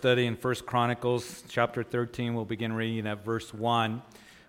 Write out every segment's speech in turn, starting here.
study in First Chronicles chapter 13. We'll begin reading at verse 1.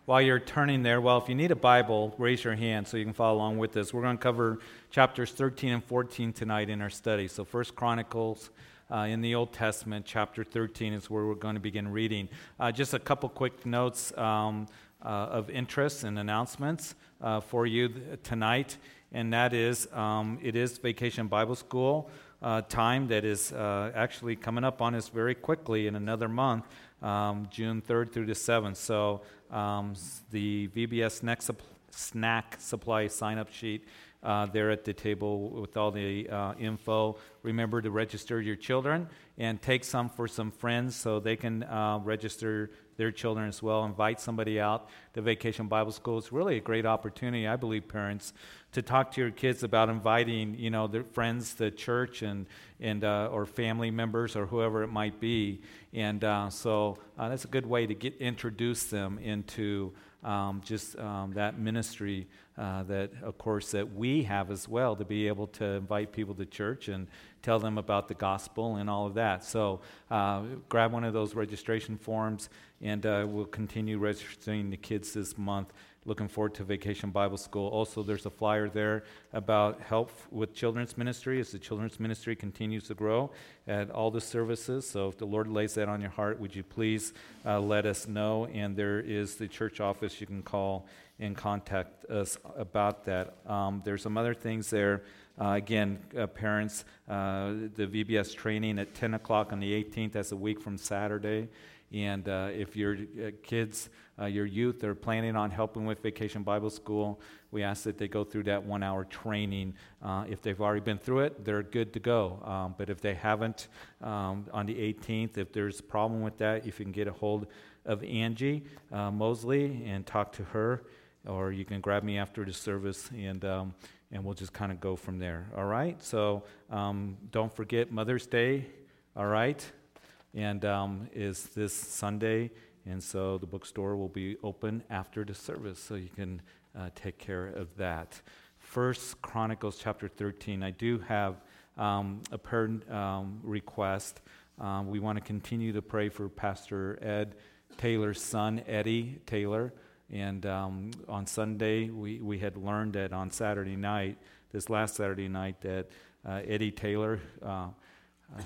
While you're turning there, well, if you need a Bible, raise your hand so you can follow along with us. We're going to cover chapters 13 and 14 tonight in our study. So First Chronicles uh, in the Old Testament, chapter 13 is where we're going to begin reading. Uh, just a couple quick notes um, uh, of interest and announcements uh, for you tonight, and that is um, it is Vacation Bible School uh, time that is uh, actually coming up on us very quickly in another month, um, June 3rd through the 7th. So um, the VBS snack, snack supply sign up sheet uh, there at the table with all the uh, info. Remember to register your children and take some for some friends so they can uh, register their children as well. Invite somebody out to Vacation Bible School. It's really a great opportunity, I believe, parents, to talk to your kids about inviting, you know, their friends to church and, and uh, or family members or whoever it might be. And uh, so that's a good way to get introduce them into um, just um, that ministry uh, that, of course, that we have as well to be able to invite people to church and tell them about the gospel and all of that. So uh, grab one of those registration forms, and uh, we'll continue registering the kids this month. Looking forward to Vacation Bible School. Also, there's a flyer there about help with children's ministry as the children's ministry continues to grow at all the services. So, if the Lord lays that on your heart, would you please uh, let us know? And there is the church office you can call and contact us about that. Um, there's some other things there. Uh, again, uh, parents, uh, the VBS training at 10 o'clock on the 18th, that's a week from Saturday. And uh, if your uh, kids, uh, your youth are planning on helping with Vacation Bible School, we ask that they go through that one hour training. If they've already been through it, they're good to go. Um, but if they haven't, um, on the 18th, if there's a problem with that, if you can get a hold of Angie Mosley and talk to her, or you can grab me after the service and. Um, and we'll just kind of go from there. All right? So um, don't forget Mother's Day. All right? and um, is this Sunday. And so the bookstore will be open after the service, so you can uh, take care of that. First Chronicles chapter 13. I do have um, a prayer um, request. Um, we want to continue to pray for Pastor Ed Taylor's son, Eddie Taylor. And um, on Sunday, we, we had learned that on Saturday night, this last Saturday night, that uh, Eddie Taylor, uh,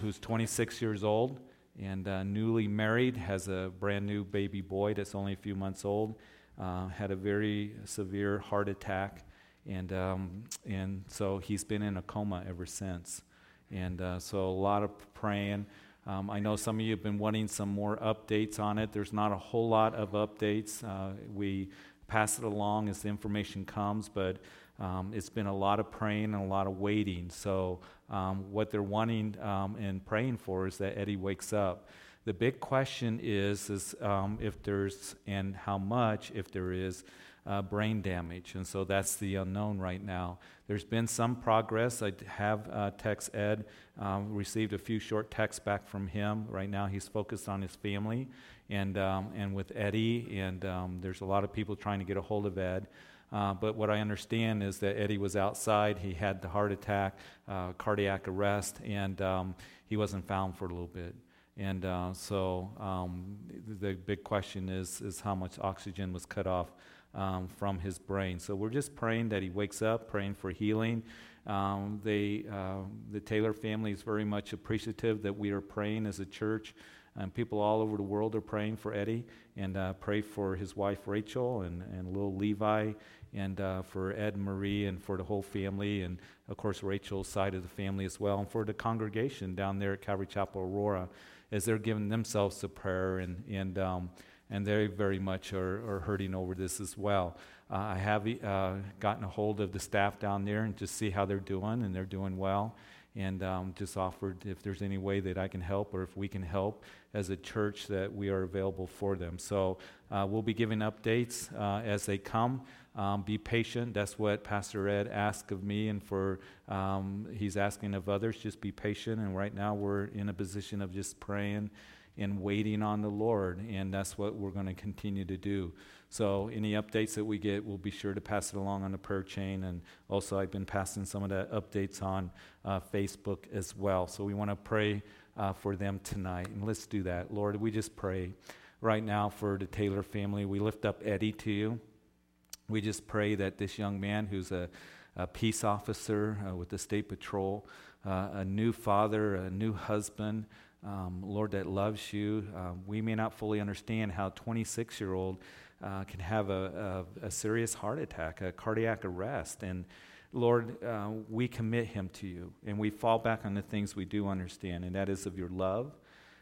who's 26 years old, and uh, newly married, has a brand new baby boy that's only a few months old. Uh, had a very severe heart attack, and um, and so he's been in a coma ever since. And uh, so a lot of praying. Um, I know some of you have been wanting some more updates on it. There's not a whole lot of updates. Uh, we pass it along as the information comes, but um, it's been a lot of praying and a lot of waiting. So, um, what they're wanting um, and praying for is that Eddie wakes up. The big question is, is um, if there's and how much, if there is, uh, brain damage. And so that's the unknown right now. There's been some progress. I have uh, text Ed, um, received a few short texts back from him. Right now, he's focused on his family and, um, and with Eddie, and um, there's a lot of people trying to get a hold of Ed. Uh, but what I understand is that Eddie was outside. He had the heart attack, uh, cardiac arrest, and um, he wasn't found for a little bit. And uh, so um, the big question is, is how much oxygen was cut off um, from his brain. So we're just praying that he wakes up, praying for healing. Um, they, uh, the Taylor family is very much appreciative that we are praying as a church. And people all over the world are praying for Eddie and uh, pray for his wife Rachel and, and little Levi and uh, for Ed and Marie and for the whole family, and of course Rachel's side of the family as well, and for the congregation down there at Calvary Chapel Aurora, as they're giving themselves to prayer, and and um, and they very much are, are hurting over this as well. Uh, I have uh, gotten a hold of the staff down there and just see how they're doing, and they're doing well and um, just offered if there's any way that I can help or if we can help as a church that we are available for them. So uh, we'll be giving updates uh, as they come. Um, be patient. That's what Pastor Ed asked of me, and for um, he's asking of others. Just be patient. And right now we're in a position of just praying and waiting on the Lord, and that's what we're going to continue to do. So any updates that we get, we'll be sure to pass it along on the prayer chain, and also I've been passing some of the updates on uh, Facebook as well. So we want to pray uh, for them tonight. And let's do that. Lord, we just pray right now for the Taylor family. We lift up Eddie to you. We just pray that this young man who's a, a peace officer uh, with the State Patrol, uh, a new father, a new husband, um, Lord, that loves you. Um, we may not fully understand how 26 year old uh, can have a, a, a, serious heart attack, a cardiac arrest. And Lord, uh, we commit him to you, and we fall back on the things we do understand, and that is of your love.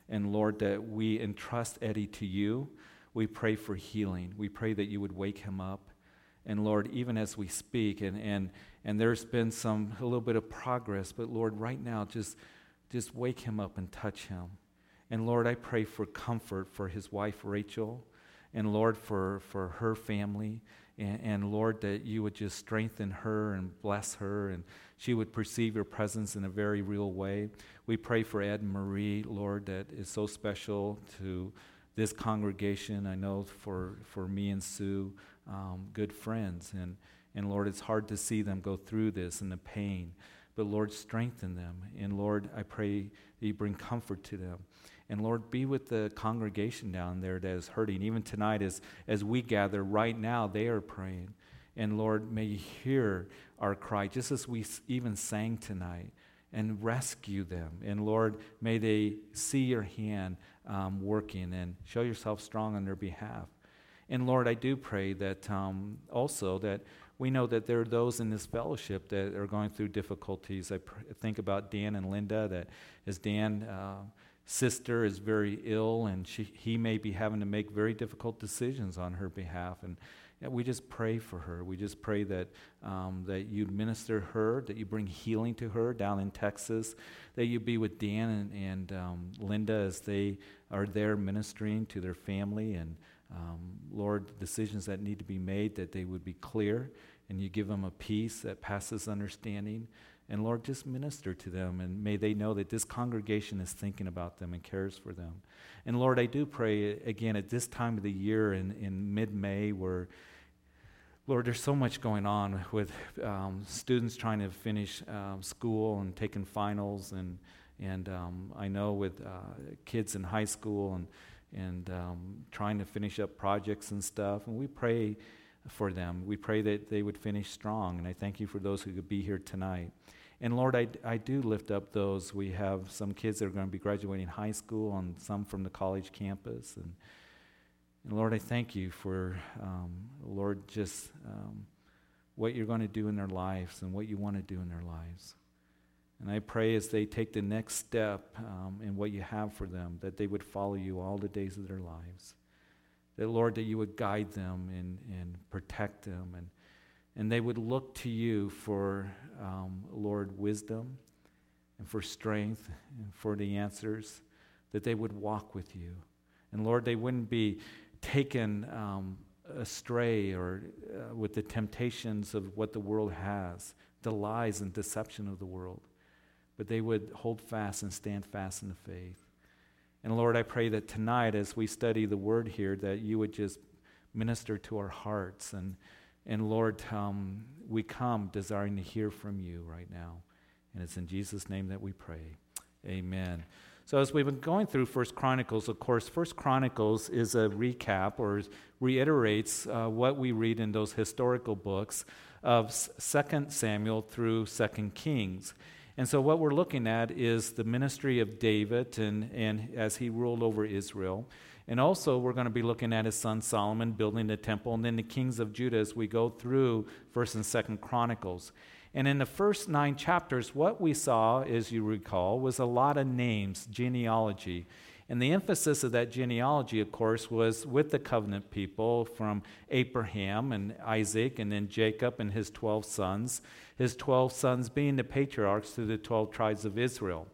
And Lord, that we entrust Eddie to you. We pray for healing. We pray that you would wake him up. And Lord, even as we speak, and, and, and there's been some, a little bit of progress, but Lord, right now, just, just wake him up and touch him. And Lord, I pray for comfort for his wife, Rachel, and Lord, for, for her family. And, and, Lord, that you would just strengthen her and bless her, and she would perceive your presence in a very real way. We pray for Ed and Marie, Lord, that is so special to this congregation. I know for, for me and Sue um, good friends. And, and Lord, it's hard to see them go through this and the pain. But Lord, strengthen them. And Lord, I pray that you bring comfort to them. And Lord, be with the congregation down there that is hurting. Even tonight, as, as we gather right now, they are praying. And Lord, may you hear our cry, just as we even sang tonight, and rescue them. And Lord, may they see your hand um, working and show yourself strong on their behalf. And Lord, I do pray that um, also that we know that there are those in this fellowship that are going through difficulties. I pr- think about Dan and Linda, that as Dan, uh, sister is very ill, and she, he may be having to make very difficult decisions on her behalf. And we just pray for her. We just pray that, um, that you minister her, that you bring healing to her down in Texas, that you be with Dan and, and um, Linda as they are there ministering to their family and um, Lord, decisions that need to be made, that they would be clear, and you give them a peace that passes understanding. And Lord, just minister to them, and may they know that this congregation is thinking about them and cares for them. And Lord, I do pray again at this time of the year in, in mid May, where Lord, there's so much going on with um, students trying to finish um, school and taking finals, and and um, I know with uh, kids in high school and and um, trying to finish up projects and stuff. And we pray for them. We pray that they would finish strong. And I thank you for those who could be here tonight. And Lord, I, I do lift up those. We have some kids that are going to be graduating high school and some from the college campus. And, and Lord, I thank you for, um, Lord, just um, what you're going to do in their lives and what you want to do in their lives. And I pray as they take the next step um, in what you have for them, that they would follow you all the days of their lives. That, Lord, that you would guide them and, and protect them. And, and they would look to you for, um, Lord, wisdom and for strength and for the answers, that they would walk with you. And, Lord, they wouldn't be taken um, astray or uh, with the temptations of what the world has, the lies and deception of the world but they would hold fast and stand fast in the faith. And Lord, I pray that tonight, as we study the word here, that you would just minister to our hearts. And, and Lord, um, we come desiring to hear from you right now. And it's in Jesus' name that we pray. Amen. So as we've been going through First Chronicles, of course, First Chronicles is a recap or reiterates uh, what we read in those historical books of Second Samuel through Second Kings. And so, what we're looking at is the ministry of David and, and as he ruled over Israel. And also, we're going to be looking at his son Solomon building the temple, and then the kings of Judah as we go through 1st and 2nd Chronicles. And in the first nine chapters, what we saw, as you recall, was a lot of names, genealogy. And the emphasis of that genealogy, of course, was with the covenant people from Abraham and Isaac and then Jacob and his 12 sons, his 12 sons being the patriarchs to the 12 tribes of Israel.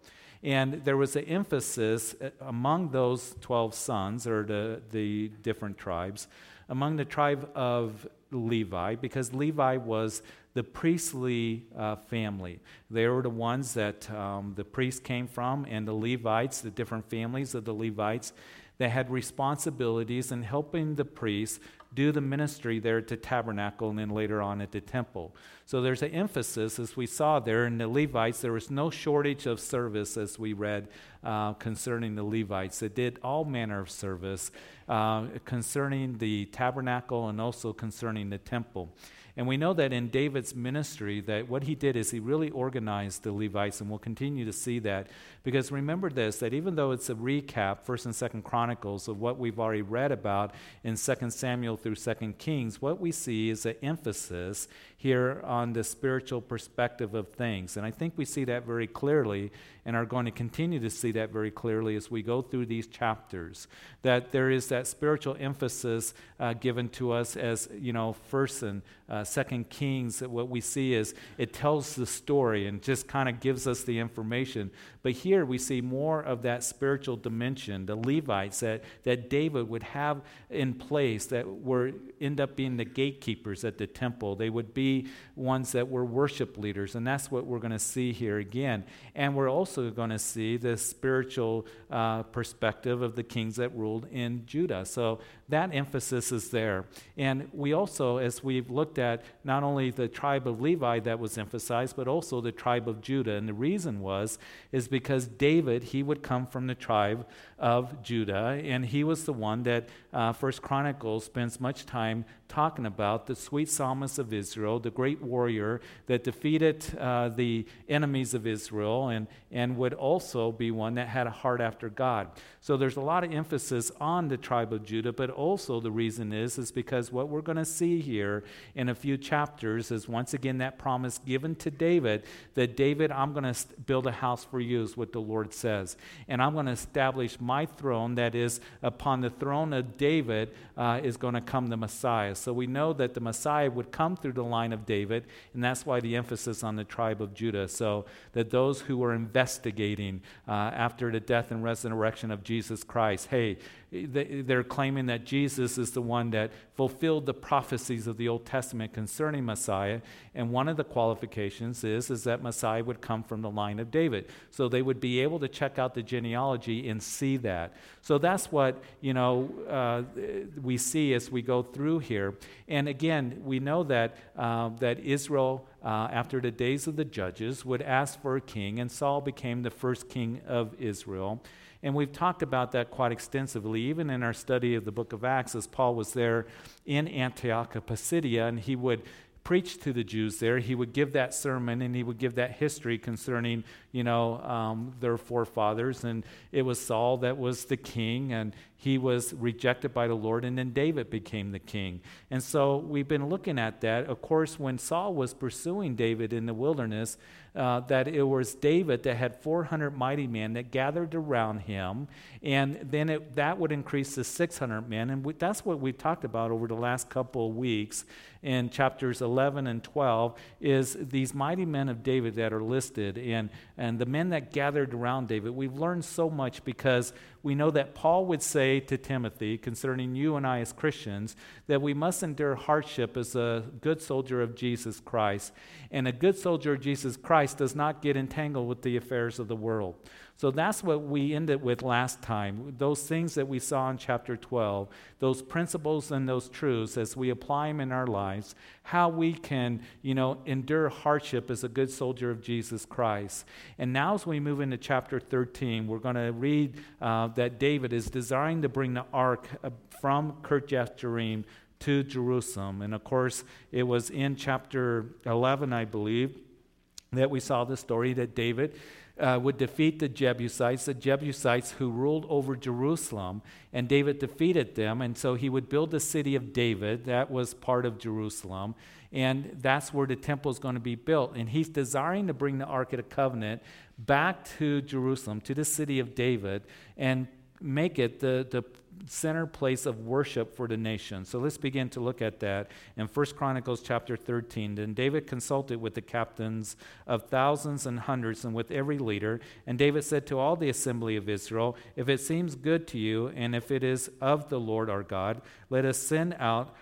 And there was an emphasis uh, among those 12 sons, or the, the different tribes, among the tribe of Levi, because Levi was the priestly uh, family. They were the ones that um, the priests came from, and the Levites, the different families of the Levites, that had responsibilities in helping the priests do the ministry there at the tabernacle and then later on at the temple. So there's an emphasis, as we saw there in the Levites, there was no shortage of service, as we read uh, concerning the Levites. They did all manner of service uh, concerning the tabernacle and also concerning the temple. And we know that in David's ministry, that what he did is he really organized the Levites, and we'll continue to see that. Because remember this, that even though it's a recap, 1st and 2nd Chronicles, of what we've already read about in 2nd Samuel through 2nd Kings, what we see is an emphasis here on the spiritual perspective of things. And I think we see that very clearly and are going to continue to see that very clearly as we go through these chapters. That there is that spiritual emphasis uh, given to us as, you know, first and uh, second Kings. What we see is it tells the story and just kind of gives us the information. But here we see more of that spiritual dimension, the Levites that, that David would have in place that were end up being the gatekeepers at the temple. They would be ones that were worship leaders, and that's what we're going to see here again. And we're also going to see the spiritual uh, perspective of the kings that ruled in Judah. So that emphasis is there. And we also, as we've looked at not only the tribe of Levi that was emphasized, but also the tribe of Judah. And the reason was, is because David, he would come from the tribe of Judah, and he was the one that uh, First Chronicles spends much time talking about the sweet psalmist of Israel, the great warrior that defeated uh, the enemies of Israel, and, and would also be one that had a heart after God. So there's a lot of emphasis on the tribe of Judah, but also the reason is is because what we're going to see here in a few chapters is once again that promise given to David that David, I'm going to build a house for you, is what the Lord says, and I'm going to establish my throne. That is upon the throne of David uh, is going to come the Messiah. So we know that the Messiah would come through the line of David, and that's why the emphasis on the tribe of Judah. So that those who were investigating uh, after the death and resurrection of Jesus Christ, hey, they're claiming that Jesus is the one that fulfilled the prophecies of the Old Testament concerning Messiah. And one of the qualifications is, is that Messiah would come from the line of David. So they would be able to check out the genealogy and see that. So that's what, you know, uh, we see as we go through here. And again, we know that, uh, that Israel, uh, after the days of the judges, would ask for a king, and Saul became the first king of Israel. And we've talked about that quite extensively, even in our study of the book of Acts, as Paul was there in Antioch of Pisidia, and he would preach to the Jews there. He would give that sermon and he would give that history concerning, you know, um, their forefathers. And it was Saul that was the king, and he was rejected by the Lord, and then David became the king. And so we've been looking at that. Of course, when Saul was pursuing David in the wilderness, uh, that it was David that had 400 mighty men that gathered around him, and then it, that would increase to 600 men. And we, that's what we've talked about over the last couple of weeks in chapters 11 and 12 is these mighty men of David that are listed and, and the men that gathered around David. We've learned so much because we know that Paul would say to Timothy concerning you and I as Christians that we must endure hardship as a good soldier of Jesus Christ. And a good soldier of Jesus Christ does not get entangled with the affairs of the world. So that's what we ended with last time. Those things that we saw in chapter 12, those principles and those truths as we apply them in our lives, how we can, you know, endure hardship as a good soldier of Jesus Christ. And now as we move into chapter 13, we're going to read uh, that David is desiring to bring the ark uh, from Kirjath Jearim to Jerusalem. And of course, it was in chapter 11, I believe, that we saw the story that David uh, would defeat the Jebusites, the Jebusites who ruled over Jerusalem, and David defeated them. And so he would build the city of David. That was part of Jerusalem. And that's where the temple is going to be built. And he's desiring to bring the Ark of the Covenant back to Jerusalem, to the city of David, and make it the, the center place of worship for the nation. So let's begin to look at that in 1 Chronicles chapter 13. Then David consulted with the captains of thousands and hundreds and with every leader. And David said to all the assembly of Israel, If it seems good to you, and if it is of the Lord our God, let us send out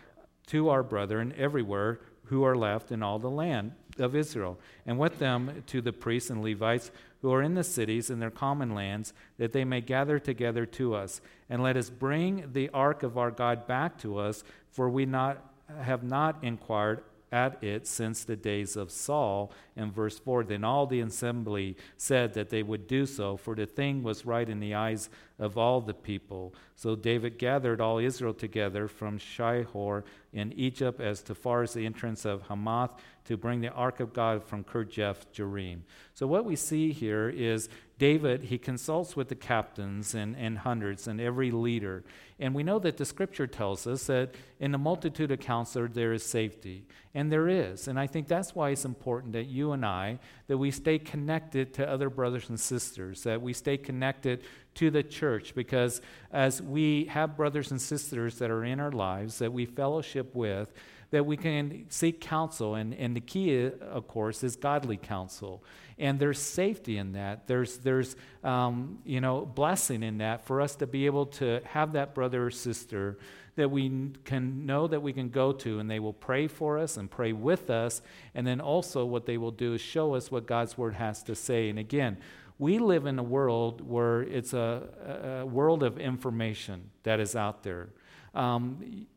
to our brethren everywhere who are left in all the land of Israel, and with them to the priests and Levites who are in the cities and their common lands, that they may gather together to us. And let us bring the ark of our God back to us, for we not, have not inquired at it since the days of Saul. In verse 4, then all the assembly said that they would do so, for the thing was right in the eyes of all the people. So David gathered all Israel together from Shihor in Egypt as to far as the entrance of Hamath to bring the ark of God from Kirjath Jearim. So what we see here is David, he consults with the captains and, and hundreds and every leader. And we know that the scripture tells us that in the multitude of counselors there is safety. And there is. And I think that's why it's important that you and I, that we stay connected to other brothers and sisters, that we stay connected to the church because as we have brothers and sisters that are in our lives that we fellowship with, that we can seek counsel. And, and the key, of course, is godly counsel. And there's safety in that. There's, there's um, you know, blessing in that for us to be able to have that brother or sister that we can know that we can go to and they will pray for us and pray with us. And then also, what they will do is show us what God's word has to say. And again, we live in a world where it's a, a world of information that is out there um,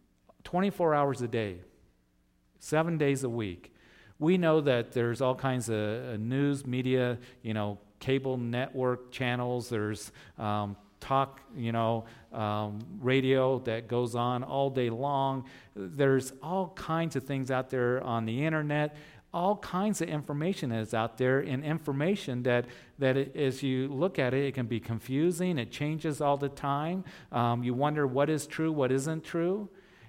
24 hours a day, seven days a week. We know that there's all kinds of uh, news, media, you know, cable network channels, there's um, talk, you know, um, radio that goes on all day long. There's all kinds of things out there on the internet all kinds of information is out there and information that, that it, as you look at it it can be confusing it changes all the time um, you wonder what is true what isn't true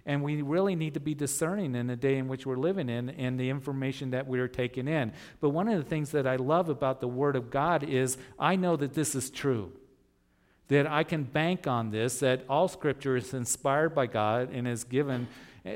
and we really need to be discerning in the day in which we're living in and the information that we're taking in. But one of the things that i love about the word of god is i know that this is true. That i can bank on this that all scripture is inspired by god and is given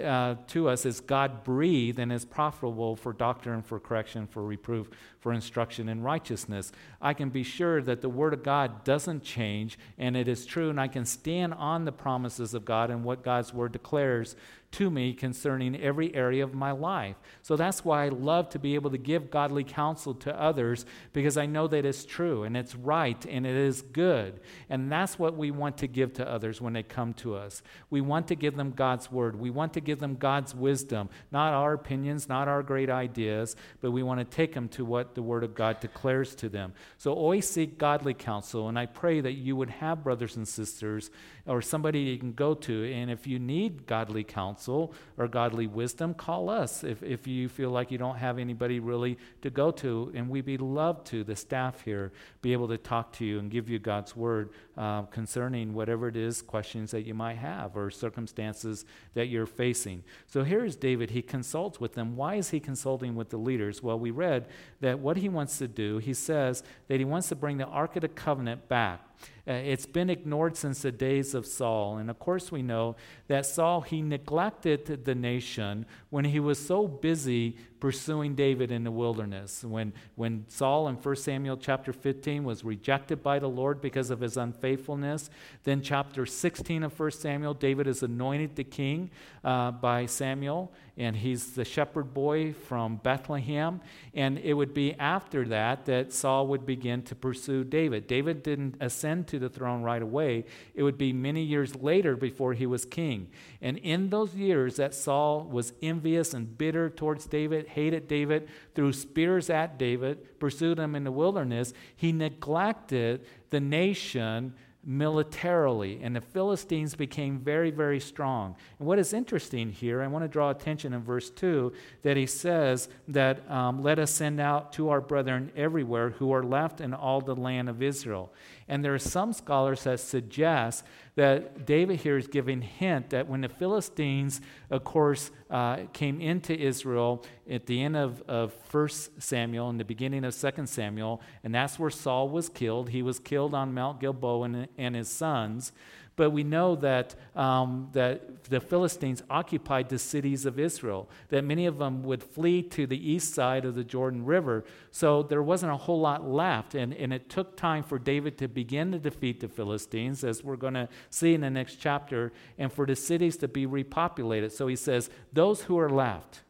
uh, to us is God breathed and is profitable for doctrine, for correction, for reproof, for instruction in righteousness. I can be sure that the Word of God doesn't change and it is true, and I can stand on the promises of God and what God's Word declares to me concerning every area of my life. So that's why I love to be able to give godly counsel to others because I know that it's true and it's right and it is good. And that's what we want to give to others when they come to us. We want to give them God's word, we want to give them God's wisdom, not our opinions, not our great ideas, but we want to take them to what the word of God declares to them. So always seek godly counsel. And I pray that you would have brothers and sisters or somebody you can go to. And if you need godly counsel or godly wisdom, call us if, if you feel like you don't have anybody really to go to. And we'd be loved to, the staff here, be able to talk to you and give you God's word uh, concerning whatever it is, questions that you might have or circumstances that you're facing. So here is David. He consults with them. Why is he consulting with the leaders? Well, we read that what he wants to do, he says that he wants to bring the Ark of the Covenant back. Uh, it's been ignored since the days of Saul. And of course, we know that Saul, he neglected the nation when he was so busy pursuing David in the wilderness. When, when Saul in 1 Samuel chapter 15 was rejected by the Lord because of his unfaithfulness, then chapter 16 of 1 Samuel, David is anointed the king uh, by Samuel, and he's the shepherd boy from Bethlehem. And it would be after that that Saul would begin to pursue David. David didn't ascend to the throne right away, it would be many years later before he was king. And in those years that Saul was envious and bitter towards David, hated David, threw spears at David, pursued him in the wilderness, he neglected the nation militarily, and the Philistines became very, very strong. And what is interesting here, I want to draw attention in verse 2 that he says that um, let us send out to our brethren everywhere who are left in all the land of Israel. And there are some scholars that suggest that David here is giving hint that when the Philistines, of course, uh, came into Israel at the end of, of 1 Samuel and the beginning of 2 Samuel, and that's where Saul was killed. He was killed on Mount Gilboa and, and his sons. But we know that, um, that the Philistines occupied the cities of Israel, that many of them would flee to the east side of the Jordan River. So there wasn't a whole lot left. And, and it took time for David to begin to defeat the Philistines, as we're going to see in the next chapter, and for the cities to be repopulated. So he says, Those who are left,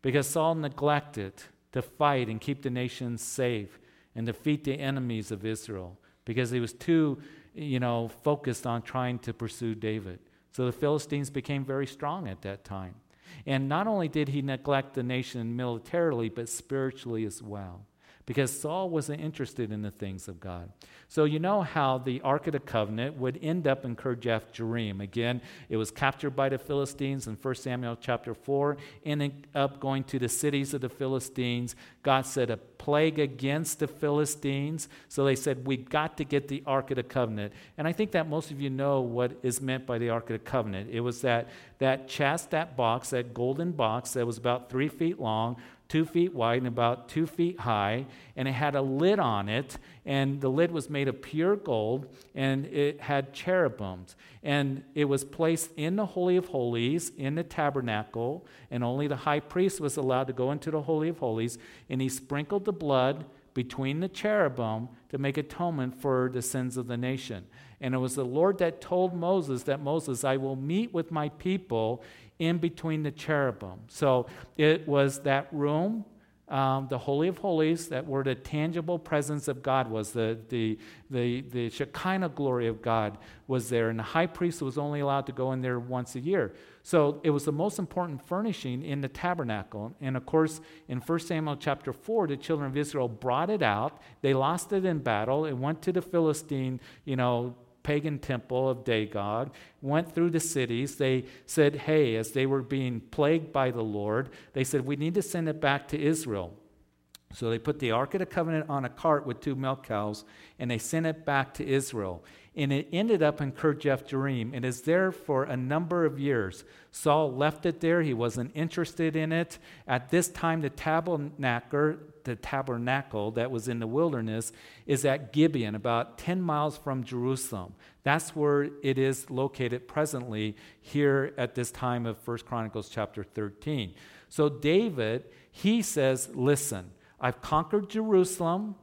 because Saul neglected to fight and keep the nation safe and defeat the enemies of Israel because he was too, you know, focused on trying to pursue David. So the Philistines became very strong at that time. And not only did he neglect the nation militarily, but spiritually as well because Saul wasn't interested in the things of God. So, you know how the Ark of the Covenant would end up in Kirjath Jearim. Again, it was captured by the Philistines in 1 Samuel chapter 4, ending up going to the cities of the Philistines. God said a plague against the Philistines. So they said, We've got to get the Ark of the Covenant. And I think that most of you know what is meant by the Ark of the Covenant. It was that, that chest, that box, that golden box that was about three feet long two feet wide and about two feet high, and it had a lid on it, and the lid was made of pure gold, and it had cherubims. And it was placed in the Holy of Holies, in the tabernacle, and only the high priest was allowed to go into the Holy of Holies, and he sprinkled the blood between the cherubim to make atonement for the sins of the nation. And it was the Lord that told Moses that Moses, I will meet with my people in between the cherubim. So it was that room, um, the Holy of Holies, that where the tangible presence of God was, the, the, the, the Shekinah glory of God was there. And the high priest was only allowed to go in there once a year. So it was the most important furnishing in the tabernacle. And of course, in 1 Samuel chapter 4, the children of Israel brought it out. They lost it in battle. It went to the Philistine, you know, pagan temple of Dagon, went through the cities. They said, hey, as they were being plagued by the Lord, they said, we need to send it back to Israel. So they put the Ark of the Covenant on a cart with two milk cows, and they sent it back to Israel. And it ended up in Kirjath Jearim. It is there for a number of years. Saul left it there. He wasn't interested in it. At this time, the tabernacle, the tabernacle that was in the wilderness is at Gibeon, about 10 miles from Jerusalem. That's where it is located presently here at this time of 1 Chronicles chapter 13. So David, he says, Listen, I've conquered Jerusalem,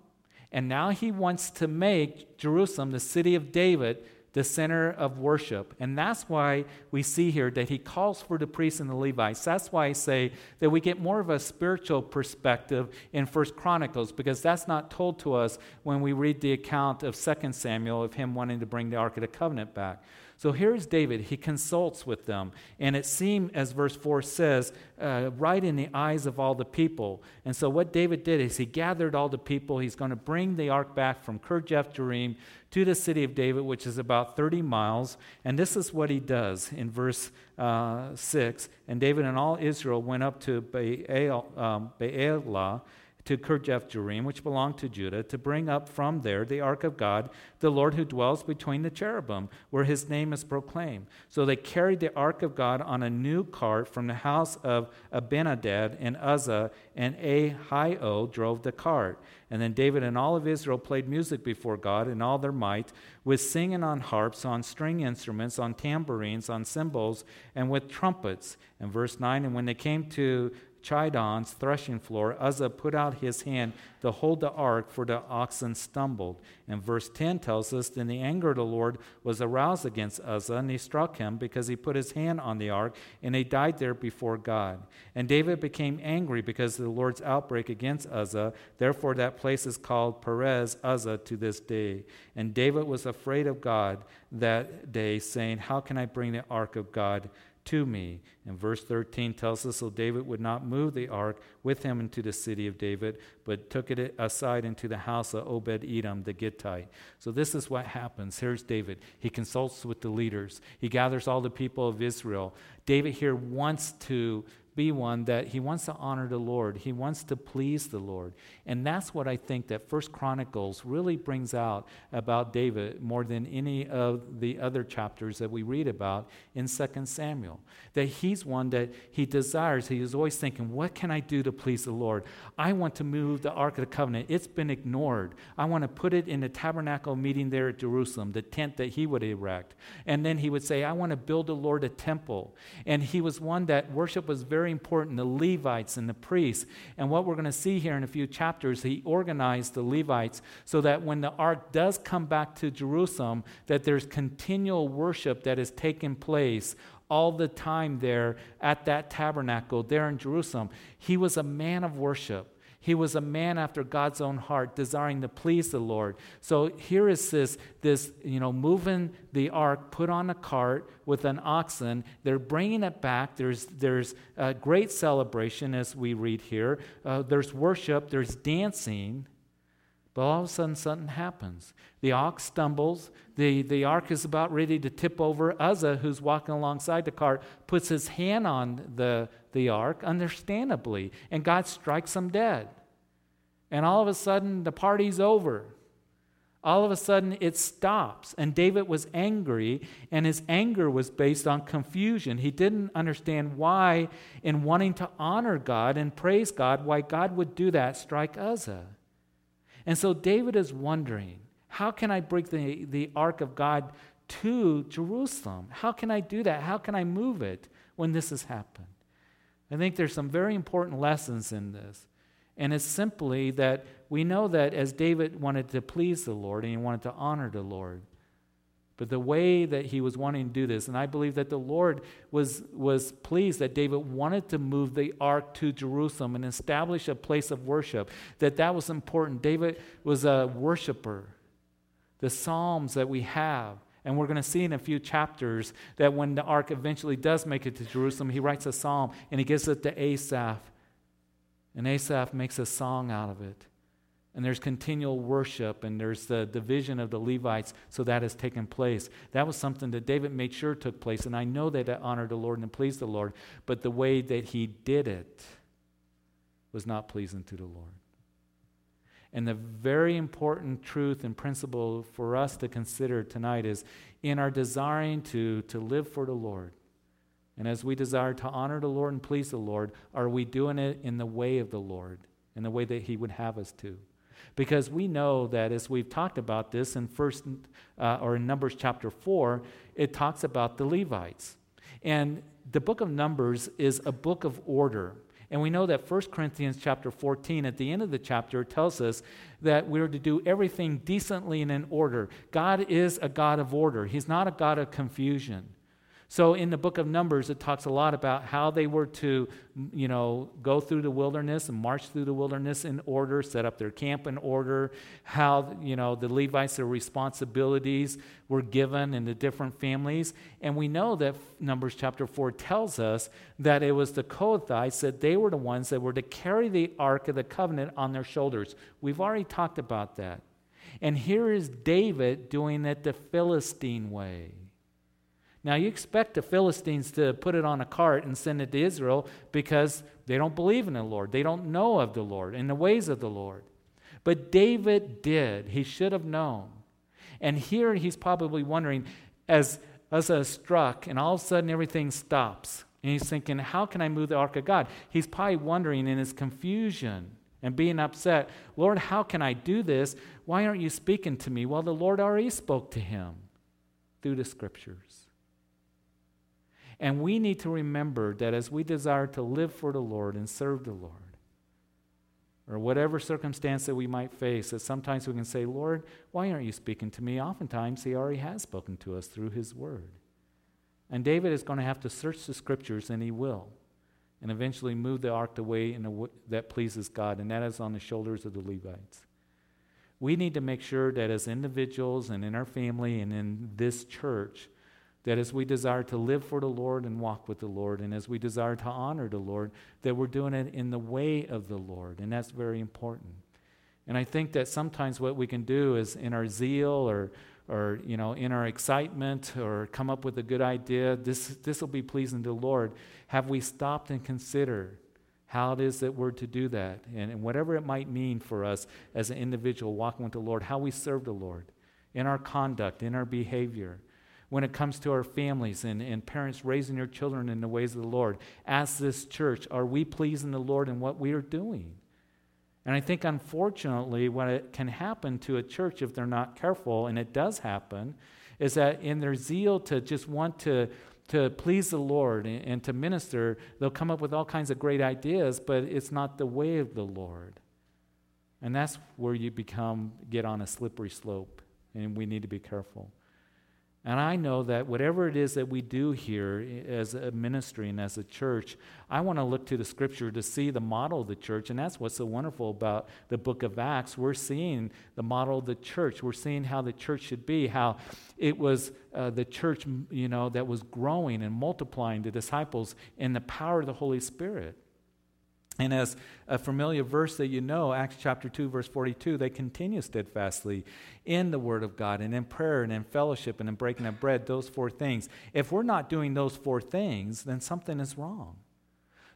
and now he wants to make Jerusalem, the city of David, the center of worship. And that's why we see here that he calls for the priests and the Levites. That's why I say that we get more of a spiritual perspective in First Chronicles, because that's not told to us when we read the account of Second Samuel of him wanting to bring the Ark of the Covenant back. So here's David. He consults with them. And it seemed, as verse 4 says, uh, right in the eyes of all the people. And so what David did is he gathered all the people. He's going to bring the ark back from Kirjath Jearim to the city of David, which is about 30 miles. And this is what he does in verse uh, 6. And David and all Israel went up to Baal, um, Baalah to Kirjath Jearim, which belonged to Judah, to bring up from there the ark of God, the Lord who dwells between the cherubim, where his name is proclaimed. So they carried the ark of God on a new cart from the house of Abinadab and Uzzah, and Ahio drove the cart. And then David and all of Israel played music before God in all their might, with singing on harps, on string instruments, on tambourines, on cymbals, and with trumpets. And verse 9, and when they came to Chidon's threshing floor, Uzzah put out his hand to hold the ark, for the oxen stumbled. And verse 10 tells us Then the anger of the Lord was aroused against Uzzah, and he struck him because he put his hand on the ark, and he died there before God. And David became angry because of the Lord's outbreak against Uzzah. Therefore, that place is called Perez Uzzah to this day. And David was afraid of God that day, saying, How can I bring the ark of God? To me. And verse 13 tells us so David would not move the ark with him into the city of David, but took it aside into the house of Obed Edom the Gittite. So this is what happens. Here's David. He consults with the leaders, he gathers all the people of Israel. David here wants to be one that he wants to honor the Lord. He wants to please the Lord. And that's what I think that First Chronicles really brings out about David more than any of the other chapters that we read about in Second Samuel. That he's one that he desires. He is always thinking, what can I do to please the Lord? I want to move the Ark of the Covenant. It's been ignored. I want to put it in the tabernacle meeting there at Jerusalem, the tent that he would erect. And then he would say, I want to build the Lord a temple. And he was one that worship was very very important the Levites and the priests. And what we're going to see here in a few chapters, he organized the Levites so that when the ark does come back to Jerusalem, that there's continual worship that is taking place all the time there at that tabernacle there in Jerusalem. He was a man of worship. He was a man after God's own heart, desiring to please the Lord. So here is this, this you know, moving the ark, put on a cart with an oxen. They're bringing it back. There's, there's a great celebration as we read here. Uh, there's worship, there's dancing. But all of a sudden, something happens. The ox stumbles. The, the ark is about ready to tip over. Uzzah, who's walking alongside the cart, puts his hand on the, the ark, understandably, and God strikes him dead. And all of a sudden, the party's over. All of a sudden, it stops. And David was angry, and his anger was based on confusion. He didn't understand why, in wanting to honor God and praise God, why God would do that, strike Uzzah. And so David is wondering how can I bring the, the ark of God to Jerusalem? How can I do that? How can I move it when this has happened? I think there's some very important lessons in this. And it's simply that we know that as David wanted to please the Lord and he wanted to honor the Lord, but the way that he was wanting to do this, and I believe that the Lord was, was pleased that David wanted to move the ark to Jerusalem and establish a place of worship, that that was important. David was a worshiper. The Psalms that we have, and we're going to see in a few chapters that when the ark eventually does make it to Jerusalem, he writes a psalm and he gives it to Asaph. And Asaph makes a song out of it and there's continual worship and there's the division of the Levites, so that has taken place. That was something that David made sure took place, and I know that it honored the Lord and pleased the Lord, but the way that he did it was not pleasing to the Lord. And the very important truth and principle for us to consider tonight is in our desiring to, to live for the Lord, and as we desire to honor the Lord and please the Lord, are we doing it in the way of the Lord, in the way that He would have us to? Because we know that as we've talked about this in first uh, or in Numbers chapter 4, it talks about the Levites. And the book of Numbers is a book of order. And we know that 1 Corinthians chapter 14, at the end of the chapter, tells us that we're to do everything decently and in order. God is a God of order, He's not a God of confusion. So in the book of Numbers, it talks a lot about how they were to, you know, go through the wilderness and march through the wilderness in order, set up their camp in order, how, you know, the Levites, their responsibilities were given in the different families. And we know that Numbers chapter 4 tells us that it was the Kohathites, that they were the ones that were to carry the Ark of the Covenant on their shoulders. We've already talked about that. And here is David doing it the Philistine way. Now, you expect the Philistines to put it on a cart and send it to Israel because they don't believe in the Lord. They don't know of the Lord and the ways of the Lord. But David did. He should have known. And here he's probably wondering, as Uzzah struck, and all of a sudden everything stops. And he's thinking, how can I move the ark of God? He's probably wondering in his confusion and being upset, Lord, how can I do this? Why aren't you speaking to me? Well, the Lord already spoke to him through the scriptures. And we need to remember that as we desire to live for the Lord and serve the Lord, or whatever circumstance that we might face, that sometimes we can say, Lord, why aren't you speaking to me? Oftentimes, He already has spoken to us through His Word. And David is going to have to search the Scriptures, and he will, and eventually move the ark the way in a w- that pleases God, and that is on the shoulders of the Levites. We need to make sure that as individuals and in our family and in this church, that as we desire to live for the Lord and walk with the Lord, and as we desire to honor the Lord, that we're doing it in the way of the Lord. And that's very important. And I think that sometimes what we can do is in our zeal or, or you know, in our excitement or come up with a good idea, this, this will be pleasing to the Lord. Have we stopped and considered how it is that we're to do that? And, and whatever it might mean for us as an individual walking with the Lord, how we serve the Lord in our conduct, in our behavior when it comes to our families and, and parents raising their children in the ways of the Lord. As this church, are we pleasing the Lord in what we are doing? And I think, unfortunately, what it can happen to a church if they're not careful, and it does happen, is that in their zeal to just want to, to please the Lord and, and to minister, they'll come up with all kinds of great ideas, but it's not the way of the Lord. And that's where you become, get on a slippery slope, and we need to be careful. And I know that whatever it is that we do here as a ministry and as a church, I want to look to the scripture to see the model of the church. And that's what's so wonderful about the book of Acts. We're seeing the model of the church. We're seeing how the church should be, how it was uh, the church, you know, that was growing and multiplying the disciples in the power of the Holy Spirit. And as a familiar verse that you know, Acts chapter 2, verse 42, they continue steadfastly in the Word of God and in prayer and in fellowship and in breaking of bread, those four things. If we're not doing those four things, then something is wrong.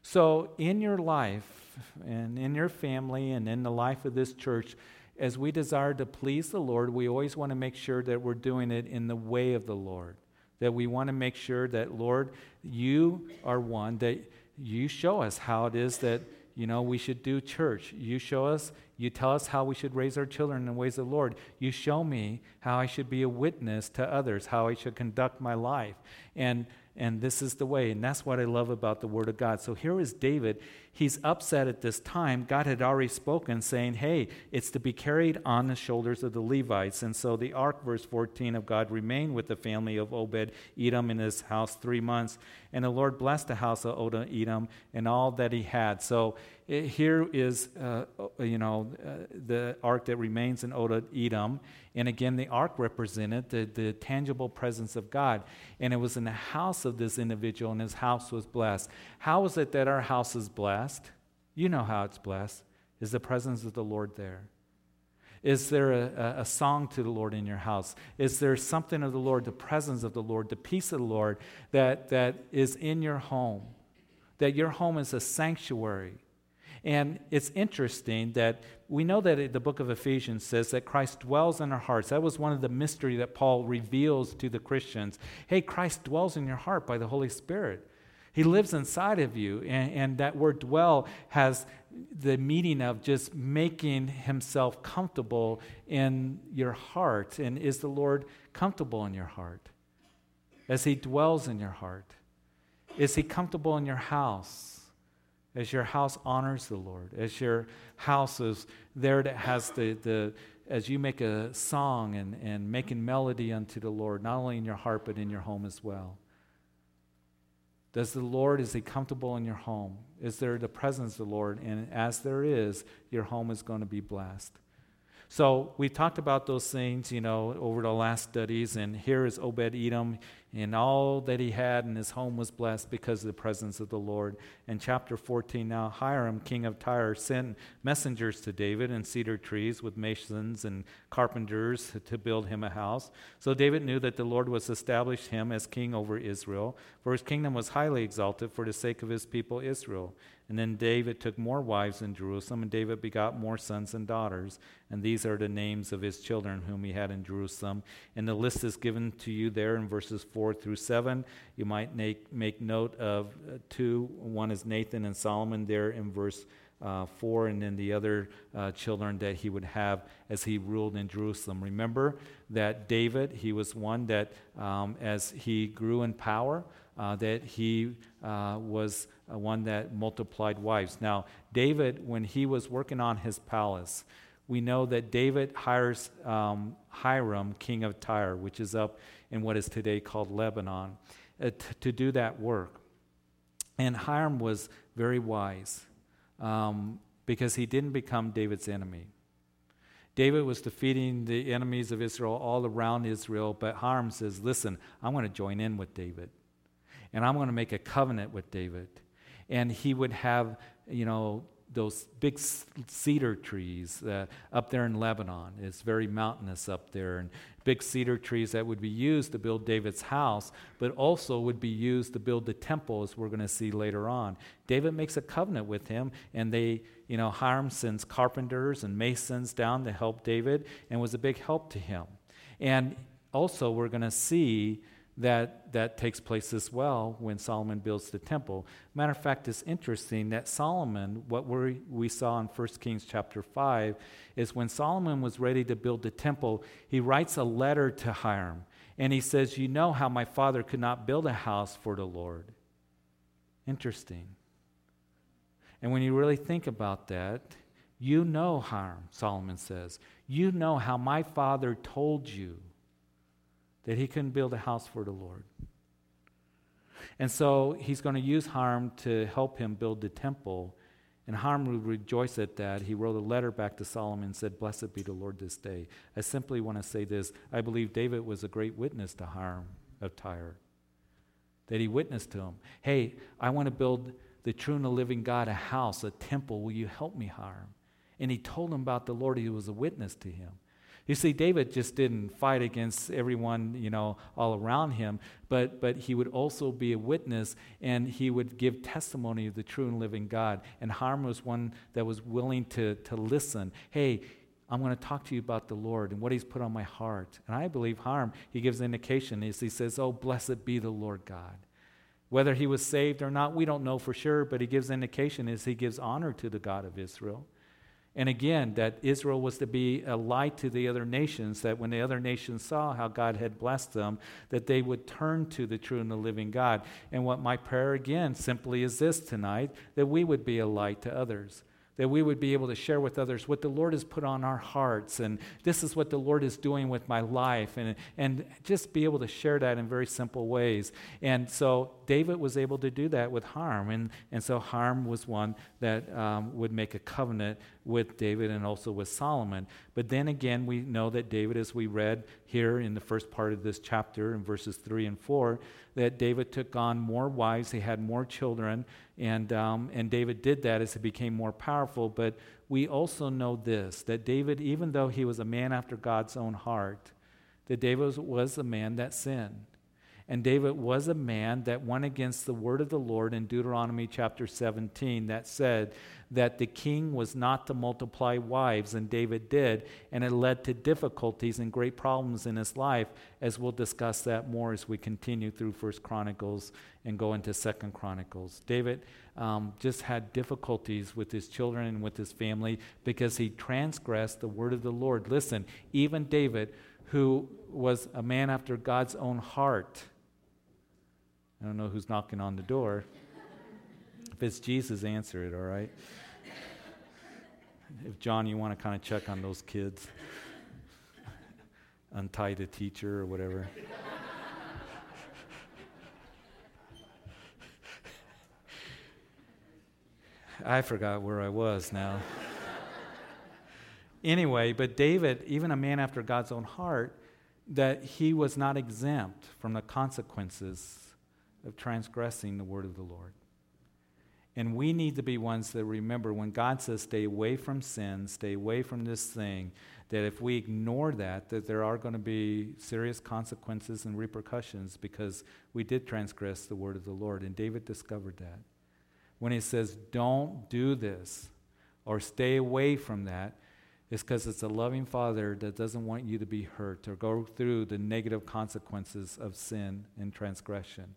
So, in your life and in your family and in the life of this church, as we desire to please the Lord, we always want to make sure that we're doing it in the way of the Lord. That we want to make sure that, Lord, you are one, that you show us how it is that you know we should do church. You show us you tell us how we should raise our children in the ways of the lord. You show me how i should be a witness to others how i should conduct my life. And and this is the way. And that's what I love about the Word of God. So here is David. He's upset at this time. God had already spoken, saying, Hey, it's to be carried on the shoulders of the Levites. And so the ark, verse 14 of God, remained with the family of Obed Edom in his house three months. And the Lord blessed the house of Obed Edom and all that he had. So it, here is, uh, you know, uh, the ark that remains in Obed Edom. And again, the ark represented the, the tangible presence of God. And it was in the house of this individual, and his house was blessed. How is it that our house is blessed? You know how it's blessed. Is the presence of the Lord there? Is there a, a, song to the Lord in your house? Is there something of the Lord, the presence of the Lord, the peace of the Lord that, that is in your home? That your home is a sanctuary and it's interesting that we know that the book of Ephesians says that Christ dwells in our hearts. That was one of the mystery that Paul reveals to the Christians. Hey, Christ dwells in your heart by the Holy Spirit. He lives inside of you. And, and that word dwell has the meaning of just making himself comfortable in your heart. And is the Lord comfortable in your heart? As he dwells in your heart? Is he comfortable in your house? As your house honors the Lord, as your house is there that has the, the as you make a song and, and making melody unto the Lord, not only in your heart, but in your home as well. Does the Lord, is He comfortable in your home? Is there the presence of the Lord? And as there is, your home is going to be blessed. So we talked about those things, you know, over the last studies, and here is Obed Edom, and all that he had in his home was blessed because of the presence of the Lord. In chapter 14, now Hiram, king of Tyre, sent messengers to David and cedar trees with masons and carpenters to build him a house. So David knew that the Lord was established him as king over Israel, for his kingdom was highly exalted for the sake of his people Israel. And then David took more wives in Jerusalem, and David begot more sons and daughters. And these are the names of his children whom he had in Jerusalem. And the list is given to you there in verses 4 through 7. You might make, make note of uh, two. One is Nathan and Solomon there in verse uh, 4, and then the other uh, children that he would have as he ruled in Jerusalem. Remember that David, he was one that um, as he grew in power, uh, that he uh, was uh, one that multiplied wives. Now, David, when he was working on his palace, we know that David hires um, Hiram, king of Tyre, which is up in what is today called Lebanon, uh, t- to do that work. And Hiram was very wise um, because he didn't become David's enemy. David was defeating the enemies of Israel all around Israel, but Hiram says, Listen, I'm going to join in with David and I'm going to make a covenant with David. And he would have, you know, those big cedar trees uh, up there in Lebanon. It's very mountainous up there, and big cedar trees that would be used to build David's house, but also would be used to build the temple, as we're going to see later on. David makes a covenant with him, and they, you know, Hiram sends carpenters and masons down to help David, and was a big help to him. And also, we're going to see that, that takes place as well when Solomon builds the temple. Matter of fact, it's interesting that Solomon, what we we saw in 1 Kings chapter 5, is when Solomon was ready to build the temple, he writes a letter to Hiram. And he says, You know how my father could not build a house for the Lord. Interesting. And when you really think about that, you know, Hiram, Solomon says, you know how my father told you that he couldn't build a house for the Lord. And so he's going to use Hiram to help him build the temple. And Hiram would rejoice at that. He wrote a letter back to Solomon and said, Blessed be the Lord this day. I simply want to say this. I believe David was a great witness to Hiram of Tyre. That he witnessed to him, Hey, I want to build the true and the living God a house, a temple. Will you help me, Hiram? And he told him about the Lord. He was a witness to him. You see, David just didn't fight against everyone, you know, all around him, but, but he would also be a witness and he would give testimony of the true and living God. And Hiram was one that was willing to, to listen. Hey, I'm going to talk to you about the Lord and what He's put on my heart. And I believe Hiram, he gives indication as he says, Oh, blessed be the Lord God. Whether he was saved or not, we don't know for sure, but he gives indication as he gives honor to the God of Israel. And again, that Israel was to be a light to the other nations, that when the other nations saw how God had blessed them, that they would turn to the true and the living God. And what my prayer again simply is this tonight that we would be a light to others that we would be able to share with others what the Lord has put on our hearts. And this is what the Lord is doing with my life. And, and just be able to share that in very simple ways. And so David was able to do that with Hiram. And, and so Hiram was one that um, would make a covenant with David and also with Solomon. But then again, we know that David, as we read here in the first part of this chapter in verses 3 and 4, that David took on more wives, he had more children, and, um, and David did that as he became more powerful. But we also know this that David, even though he was a man after God's own heart, that David was a man that sinned. And David was a man that went against the word of the Lord in Deuteronomy chapter 17 that said that the king was not to multiply wives, and David did. And it led to difficulties and great problems in his life, as we'll discuss that more as we continue through First Chronicles and go into Second Chronicles. David um, just had difficulties with his children and with his family because he transgressed the word of the Lord. Listen, even David, who was a man after God's own heart, I don't know who's knocking on the door. If it's Jesus, answer it, all right? If John, you want to kind of check on those kids, untie the teacher or whatever. I forgot where I was now. anyway, but David, even a man after God's own heart, that he was not exempt from the consequences of transgressing the word of the Lord. And we need to be ones that remember when God says, stay away from sin, stay away from this thing, that if we ignore that, that there are going to be serious consequences and repercussions because we did transgress the word of the Lord. And David discovered that. When he says, don't do this or stay away from that, it's because it's a loving father that doesn't want you to be hurt or go through the negative consequences of sin and transgression.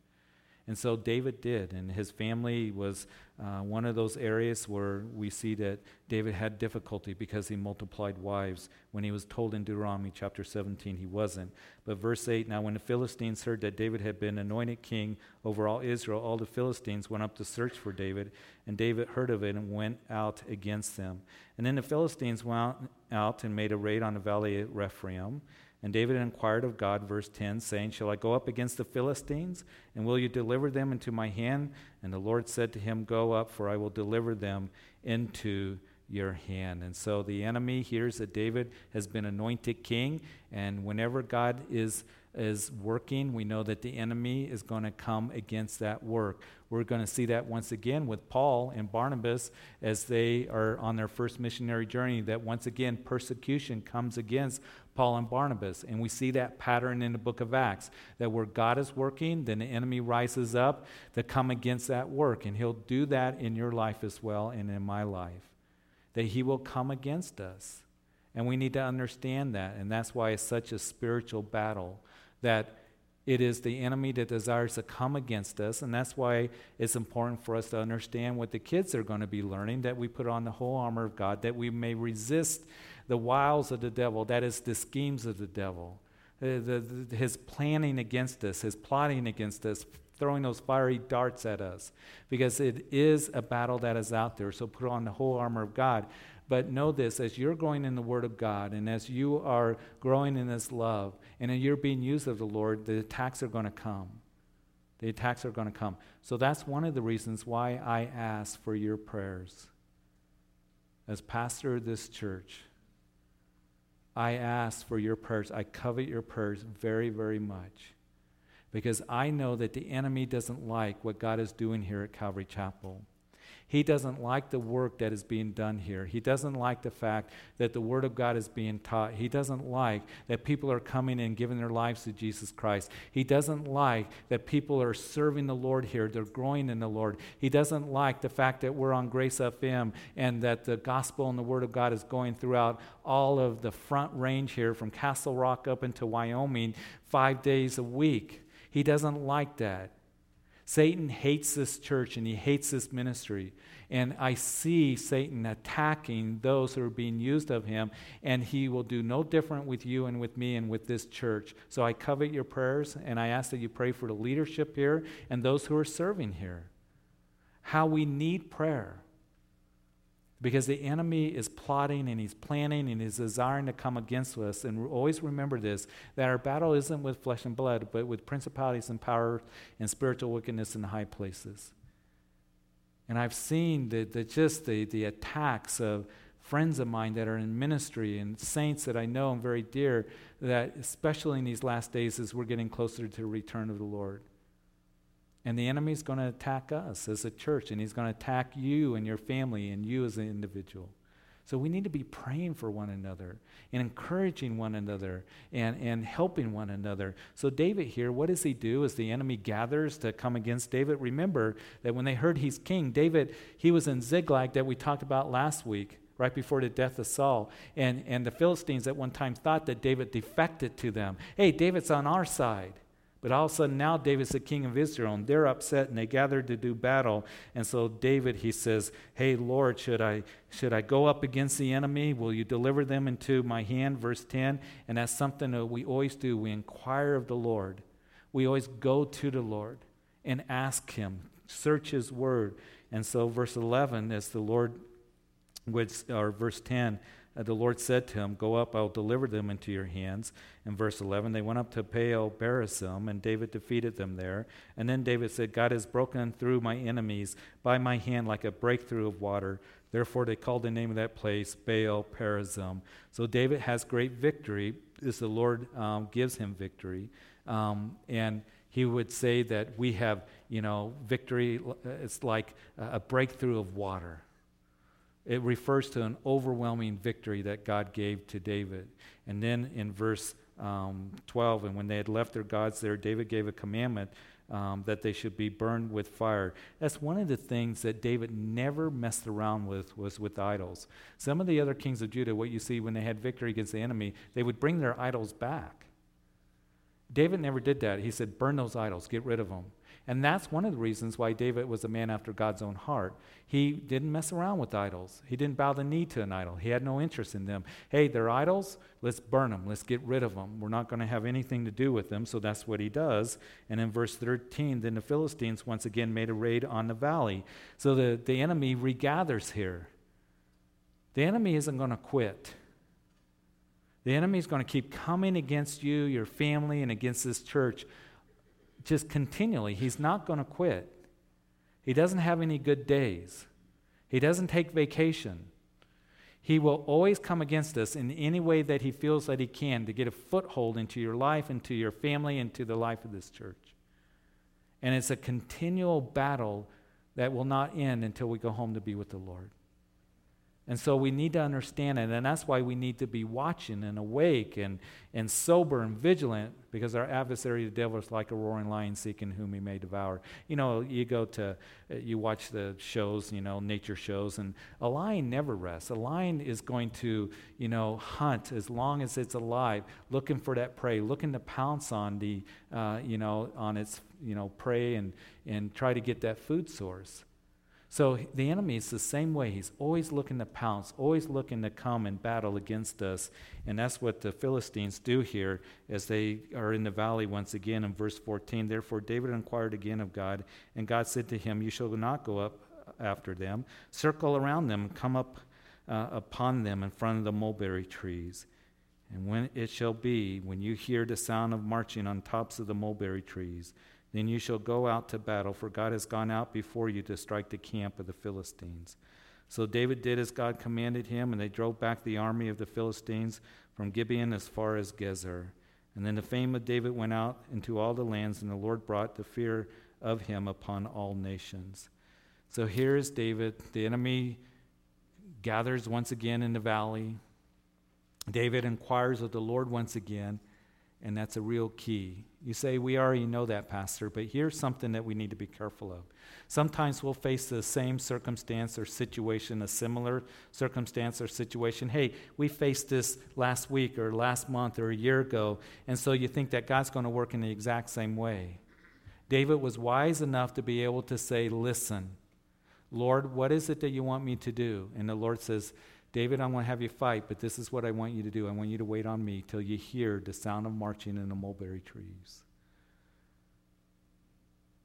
And so David did, and his family was uh, one of those areas where we see that David had difficulty because he multiplied wives. When he was told in Deuteronomy chapter 17, he wasn't. But verse 8 Now, when the Philistines heard that David had been anointed king over all Israel, all the Philistines went up to search for David, and David heard of it and went out against them. And then the Philistines went out and made a raid on the valley of Rephaim. And David inquired of God, verse 10, saying, Shall I go up against the Philistines? And will you deliver them into my hand? And the Lord said to him, Go up, for I will deliver them into your hand. And so the enemy hears that David has been anointed king. And whenever God is is working, we know that the enemy is going to come against that work. We're going to see that once again with Paul and Barnabas as they are on their first missionary journey, that once again persecution comes against Paul and Barnabas. And we see that pattern in the book of Acts that where God is working, then the enemy rises up to come against that work. And he'll do that in your life as well and in my life. That he will come against us. And we need to understand that. And that's why it's such a spiritual battle that it is the enemy that desires to come against us, and that's why it's important for us to understand what the kids are going to be learning that we put on the whole armor of God, that we may resist the wiles of the devil, that is, the schemes of the devil, uh, the, the, his planning against us, his plotting against us, throwing those fiery darts at us, because it is a battle that is out there. So put on the whole armor of God. But know this as you're growing in the Word of God and as you are growing in this love and you're being used of the Lord, the attacks are going to come. The attacks are going to come. So that's one of the reasons why I ask for your prayers. As pastor of this church, I ask for your prayers. I covet your prayers very, very much because I know that the enemy doesn't like what God is doing here at Calvary Chapel. He doesn't like the work that is being done here. He doesn't like the fact that the Word of God is being taught. He doesn't like that people are coming and giving their lives to Jesus Christ. He doesn't like that people are serving the Lord here. They're growing in the Lord. He doesn't like the fact that we're on Grace FM and that the gospel and the Word of God is going throughout all of the front range here from Castle Rock up into Wyoming five days a week. He doesn't like that. Satan hates this church and he hates this ministry. And I see Satan attacking those who are being used of him, and he will do no different with you and with me and with this church. So I covet your prayers, and I ask that you pray for the leadership here and those who are serving here. How we need prayer. Because the enemy is plotting and he's planning and he's desiring to come against us. And always remember this that our battle isn't with flesh and blood, but with principalities and power and spiritual wickedness in high places. And I've seen the, the, just the, the attacks of friends of mine that are in ministry and saints that I know and very dear, that especially in these last days as we're getting closer to the return of the Lord. And the enemy's going to attack us as a church, and he's going to attack you and your family and you as an individual. So we need to be praying for one another and encouraging one another and, and helping one another. So, David here, what does he do as the enemy gathers to come against David? Remember that when they heard he's king, David, he was in Ziklag that we talked about last week, right before the death of Saul. And, and the Philistines at one time thought that David defected to them. Hey, David's on our side. But all of a sudden, now David's the king of Israel, and they're upset and they gather to do battle. And so David, he says, Hey, Lord, should I, should I go up against the enemy? Will you deliver them into my hand? Verse 10. And that's something that we always do. We inquire of the Lord. We always go to the Lord and ask Him, search His word. And so, verse 11, as the Lord, which, or verse 10, uh, the Lord said to him, Go up, I'll deliver them into your hands. In verse 11, they went up to Baal Perazim, and David defeated them there. And then David said, God has broken through my enemies by my hand like a breakthrough of water. Therefore, they called the name of that place Baal Perazim. So David has great victory as the Lord um, gives him victory. Um, and he would say that we have, you know, victory, uh, it's like a breakthrough of water. It refers to an overwhelming victory that God gave to David. And then in verse um, 12, and when they had left their gods there, David gave a commandment um, that they should be burned with fire. That's one of the things that David never messed around with was with idols. Some of the other kings of Judah, what you see when they had victory against the enemy, they would bring their idols back. David never did that. He said, burn those idols, get rid of them. And that's one of the reasons why David was a man after God's own heart. He didn't mess around with idols. He didn't bow the knee to an idol. He had no interest in them. Hey, they're idols. Let's burn them. Let's get rid of them. We're not going to have anything to do with them. So that's what he does. And in verse 13, then the Philistines once again made a raid on the valley. So the, the enemy regathers here. The enemy isn't going to quit. The enemy is going to keep coming against you, your family, and against this church just continually. He's not going to quit. He doesn't have any good days, he doesn't take vacation. He will always come against us in any way that he feels that he can to get a foothold into your life, into your family, into the life of this church. And it's a continual battle that will not end until we go home to be with the Lord. And so we need to understand it, and that's why we need to be watching and awake and, and sober and vigilant, because our adversary, the devil, is like a roaring lion seeking whom he may devour. You know, you go to, uh, you watch the shows, you know, nature shows, and a lion never rests. A lion is going to, you know, hunt as long as it's alive, looking for that prey, looking to pounce on the, uh, you know, on its, you know, prey and, and try to get that food source. So the enemy is the same way. He's always looking to pounce, always looking to come and battle against us. And that's what the Philistines do here as they are in the valley once again in verse 14. Therefore, David inquired again of God, and God said to him, You shall not go up after them, circle around them, come up uh, upon them in front of the mulberry trees. And when it shall be, when you hear the sound of marching on tops of the mulberry trees, then you shall go out to battle, for God has gone out before you to strike the camp of the Philistines. So David did as God commanded him, and they drove back the army of the Philistines from Gibeon as far as Gezer. And then the fame of David went out into all the lands, and the Lord brought the fear of him upon all nations. So here is David. The enemy gathers once again in the valley. David inquires of the Lord once again, and that's a real key. You say, We already know that, Pastor, but here's something that we need to be careful of. Sometimes we'll face the same circumstance or situation, a similar circumstance or situation. Hey, we faced this last week or last month or a year ago, and so you think that God's going to work in the exact same way. David was wise enough to be able to say, Listen, Lord, what is it that you want me to do? And the Lord says, David, I want to have you fight, but this is what I want you to do. I want you to wait on me till you hear the sound of marching in the mulberry trees.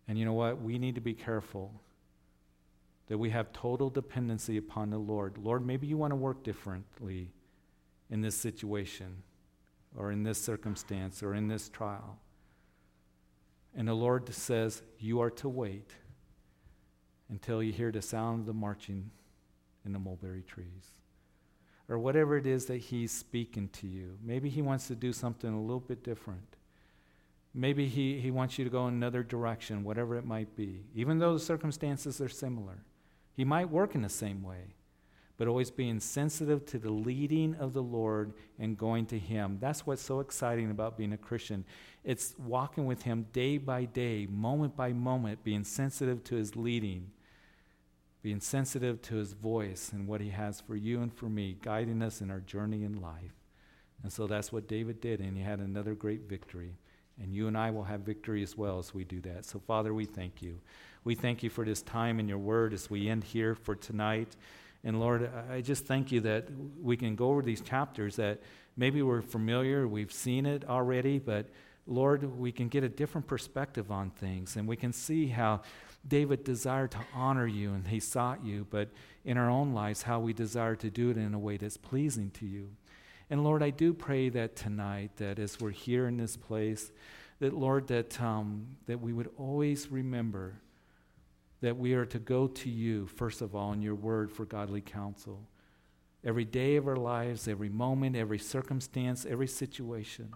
And you know what? We need to be careful that we have total dependency upon the Lord. Lord, maybe you want to work differently in this situation or in this circumstance or in this trial. And the Lord says, You are to wait until you hear the sound of the marching in the mulberry trees or whatever it is that He's speaking to you. Maybe He wants to do something a little bit different. Maybe he, he wants you to go in another direction, whatever it might be. Even though the circumstances are similar, He might work in the same way, but always being sensitive to the leading of the Lord and going to Him. That's what's so exciting about being a Christian. It's walking with Him day by day, moment by moment, being sensitive to His leading being sensitive to his voice and what he has for you and for me, guiding us in our journey in life. And so that's what David did, and he had another great victory. And you and I will have victory as well as we do that. So, Father, we thank you. We thank you for this time in your word as we end here for tonight. And Lord, I just thank you that we can go over these chapters that maybe we're familiar, we've seen it already, but Lord, we can get a different perspective on things and we can see how David desired to honor you and he sought you, but in our own lives, how we desire to do it in a way that's pleasing to you. And Lord, I do pray that tonight, that as we're here in this place, that Lord, that, um, that we would always remember that we are to go to you, first of all, in your word for godly counsel. Every day of our lives, every moment, every circumstance, every situation,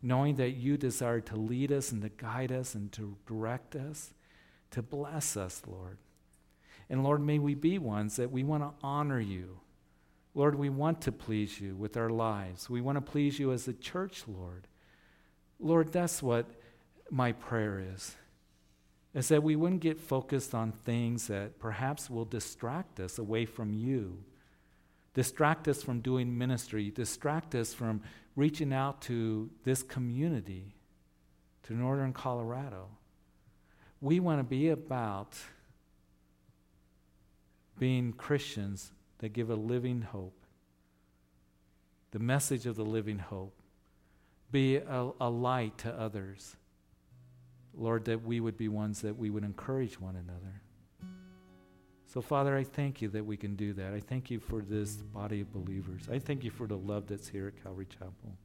knowing that you desire to lead us and to guide us and to direct us to bless us, Lord. And Lord, may we be ones that we want to honor you. Lord, we want to please you with our lives. We want to please you as a church, Lord. Lord, that's what my prayer is. Is that we wouldn't get focused on things that perhaps will distract us away from you, distract us from doing ministry, distract us from reaching out to this community, to northern Colorado. We want to be about being Christians that give a living hope, the message of the living hope, be a, a light to others. Lord, that we would be ones that we would encourage one another. So, Father, I thank you that we can do that. I thank you for this body of believers. I thank you for the love that's here at Calvary Chapel.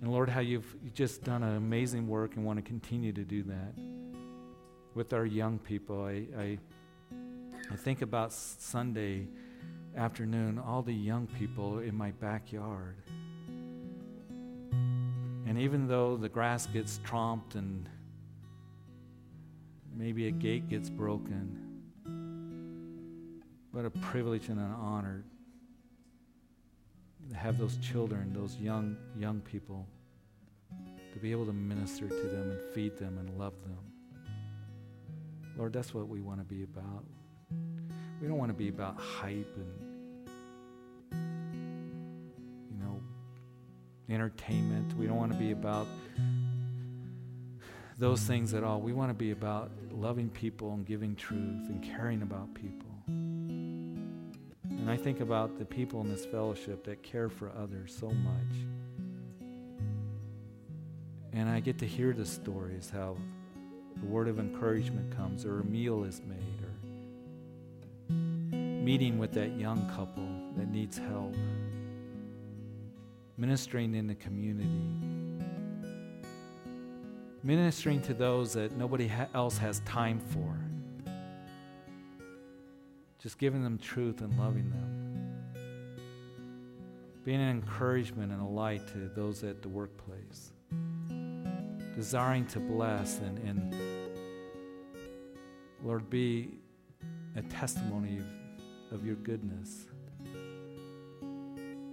And Lord, how you've just done an amazing work and want to continue to do that with our young people. I, I, I think about Sunday afternoon, all the young people in my backyard. And even though the grass gets tromped and maybe a gate gets broken, what a privilege and an honor have those children, those young, young people, to be able to minister to them and feed them and love them. Lord, that's what we want to be about. We don't want to be about hype and, you know, entertainment. We don't want to be about those things at all. We want to be about loving people and giving truth and caring about people. I think about the people in this fellowship that care for others so much. And I get to hear the stories how the word of encouragement comes, or a meal is made, or meeting with that young couple that needs help, ministering in the community, ministering to those that nobody else has time for, just giving them truth and loving them, being an encouragement and a light to those at the workplace, desiring to bless and, and Lord, be a testimony of, of your goodness.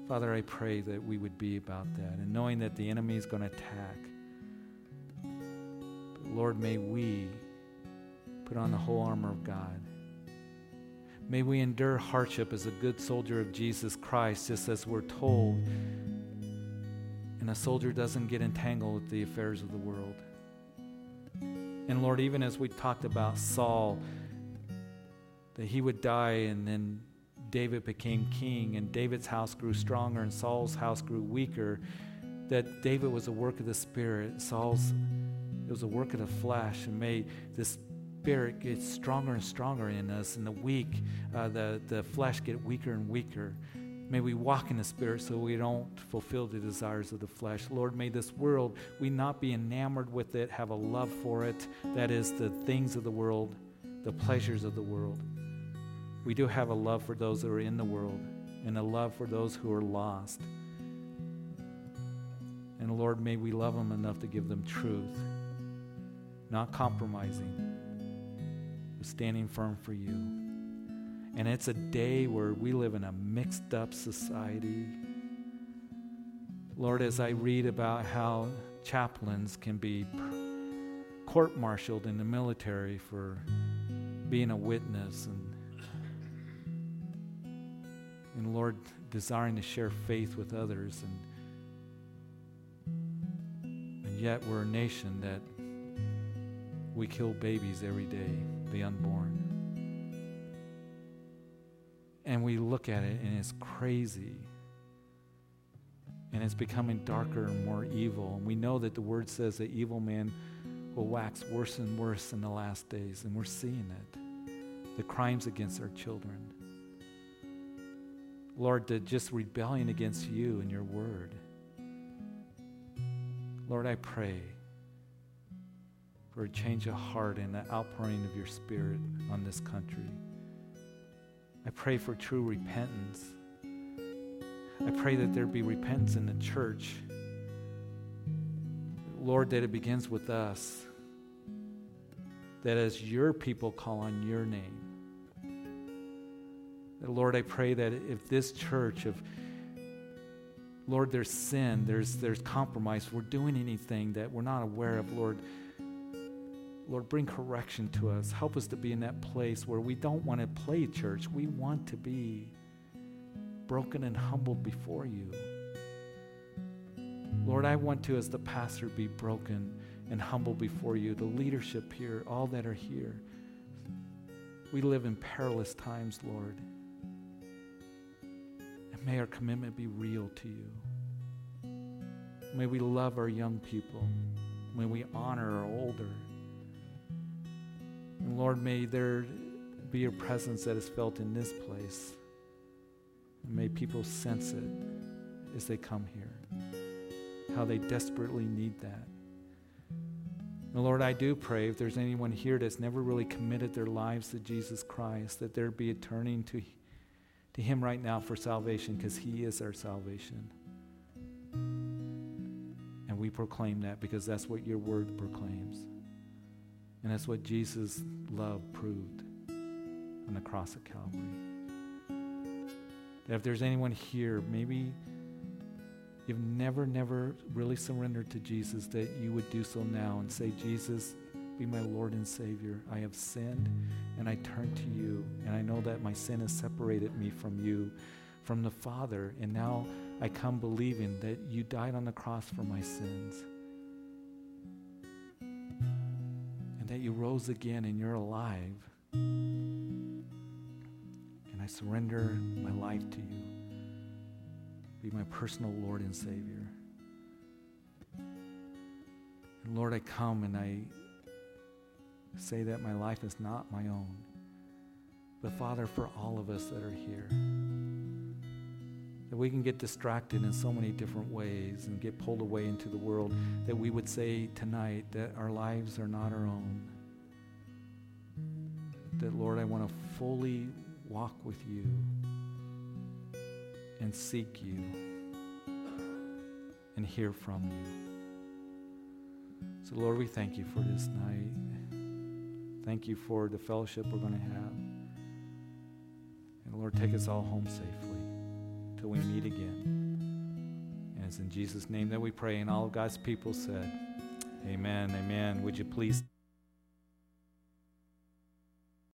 Father, I pray that we would be about that and knowing that the enemy is going to attack. But Lord, may we put on the whole armor of God. May we endure hardship as a good soldier of Jesus Christ, just as we're told. And a soldier doesn't get entangled with the affairs of the world. And Lord, even as we talked about Saul, that he would die and then David became king and David's house grew stronger and Saul's house grew weaker, that David was a work of the Spirit, Saul's it was a work of the flesh, and may this Spirit gets stronger and stronger in us, and the weak, uh, the, the flesh get weaker and weaker. May we walk in the Spirit so we don't fulfill the desires of the flesh. Lord, may this world, we not be enamored with it, have a love for it. That is the things of the world, the pleasures of the world. We do have a love for those that are in the world and a love for those who are lost. And Lord, may we love them enough to give them truth, not compromising, standing firm for you. And it's a day where we live in a mixed up society. Lord, as I read about how chaplains can be court martialed in the military for being a witness and and Lord desiring to share faith with others and and yet we're a nation that we kill babies every day, the unborn. And we look at it and it's crazy. And it's becoming darker and more evil. And we know that the word says that evil man will wax worse and worse in the last days. And we're seeing it. The crimes against our children. Lord, the just rebellion against you and your word. Lord, I pray for a change of heart and the outpouring of your spirit on this country. I pray for true repentance. I pray that there be repentance in the church. Lord, that it begins with us. That as your people call on your name, Lord, I pray that if this church, if Lord, there's sin, there's there's compromise, we're doing anything that we're not aware of, Lord, Lord, bring correction to us. Help us to be in that place where we don't want to play church. We want to be broken and humbled before you. Lord, I want to, as the pastor, be broken and humble before you, the leadership here, all that are here. We live in perilous times, Lord. And may our commitment be real to you. May we love our young people. May we honor our older. Lord, may there be your presence that is felt in this place. May people sense it as they come here, how they desperately need that. And Lord, I do pray if there's anyone here that's never really committed their lives to Jesus Christ, that there be a turning to, to Him right now for salvation because He is our salvation. And we proclaim that because that's what your word proclaims. And that's what Jesus' love proved on the cross of Calvary. That if there's anyone here, maybe you've never, never really surrendered to Jesus, that you would do so now and say, Jesus, be my Lord and Savior. I have sinned and I turn to you. And I know that my sin has separated me from you, from the Father. And now I come believing that you died on the cross for my sins. And that you rose again and you're alive. And I surrender my life to you. Be my personal Lord and Savior. And Lord, I come and I say that my life is not my own. but Father, for all of us that are here. That we can get distracted in so many different ways and get pulled away into the world, that we would say tonight that our lives are not our own. That, Lord, I want to fully walk with you and seek you and hear from you. So, Lord, we thank you for this night. Thank you for the fellowship we're going to have. And Lord, take us all home safely till we meet again. And it's in Jesus' name that we pray. And all God's people said, Amen. Amen. Would you please?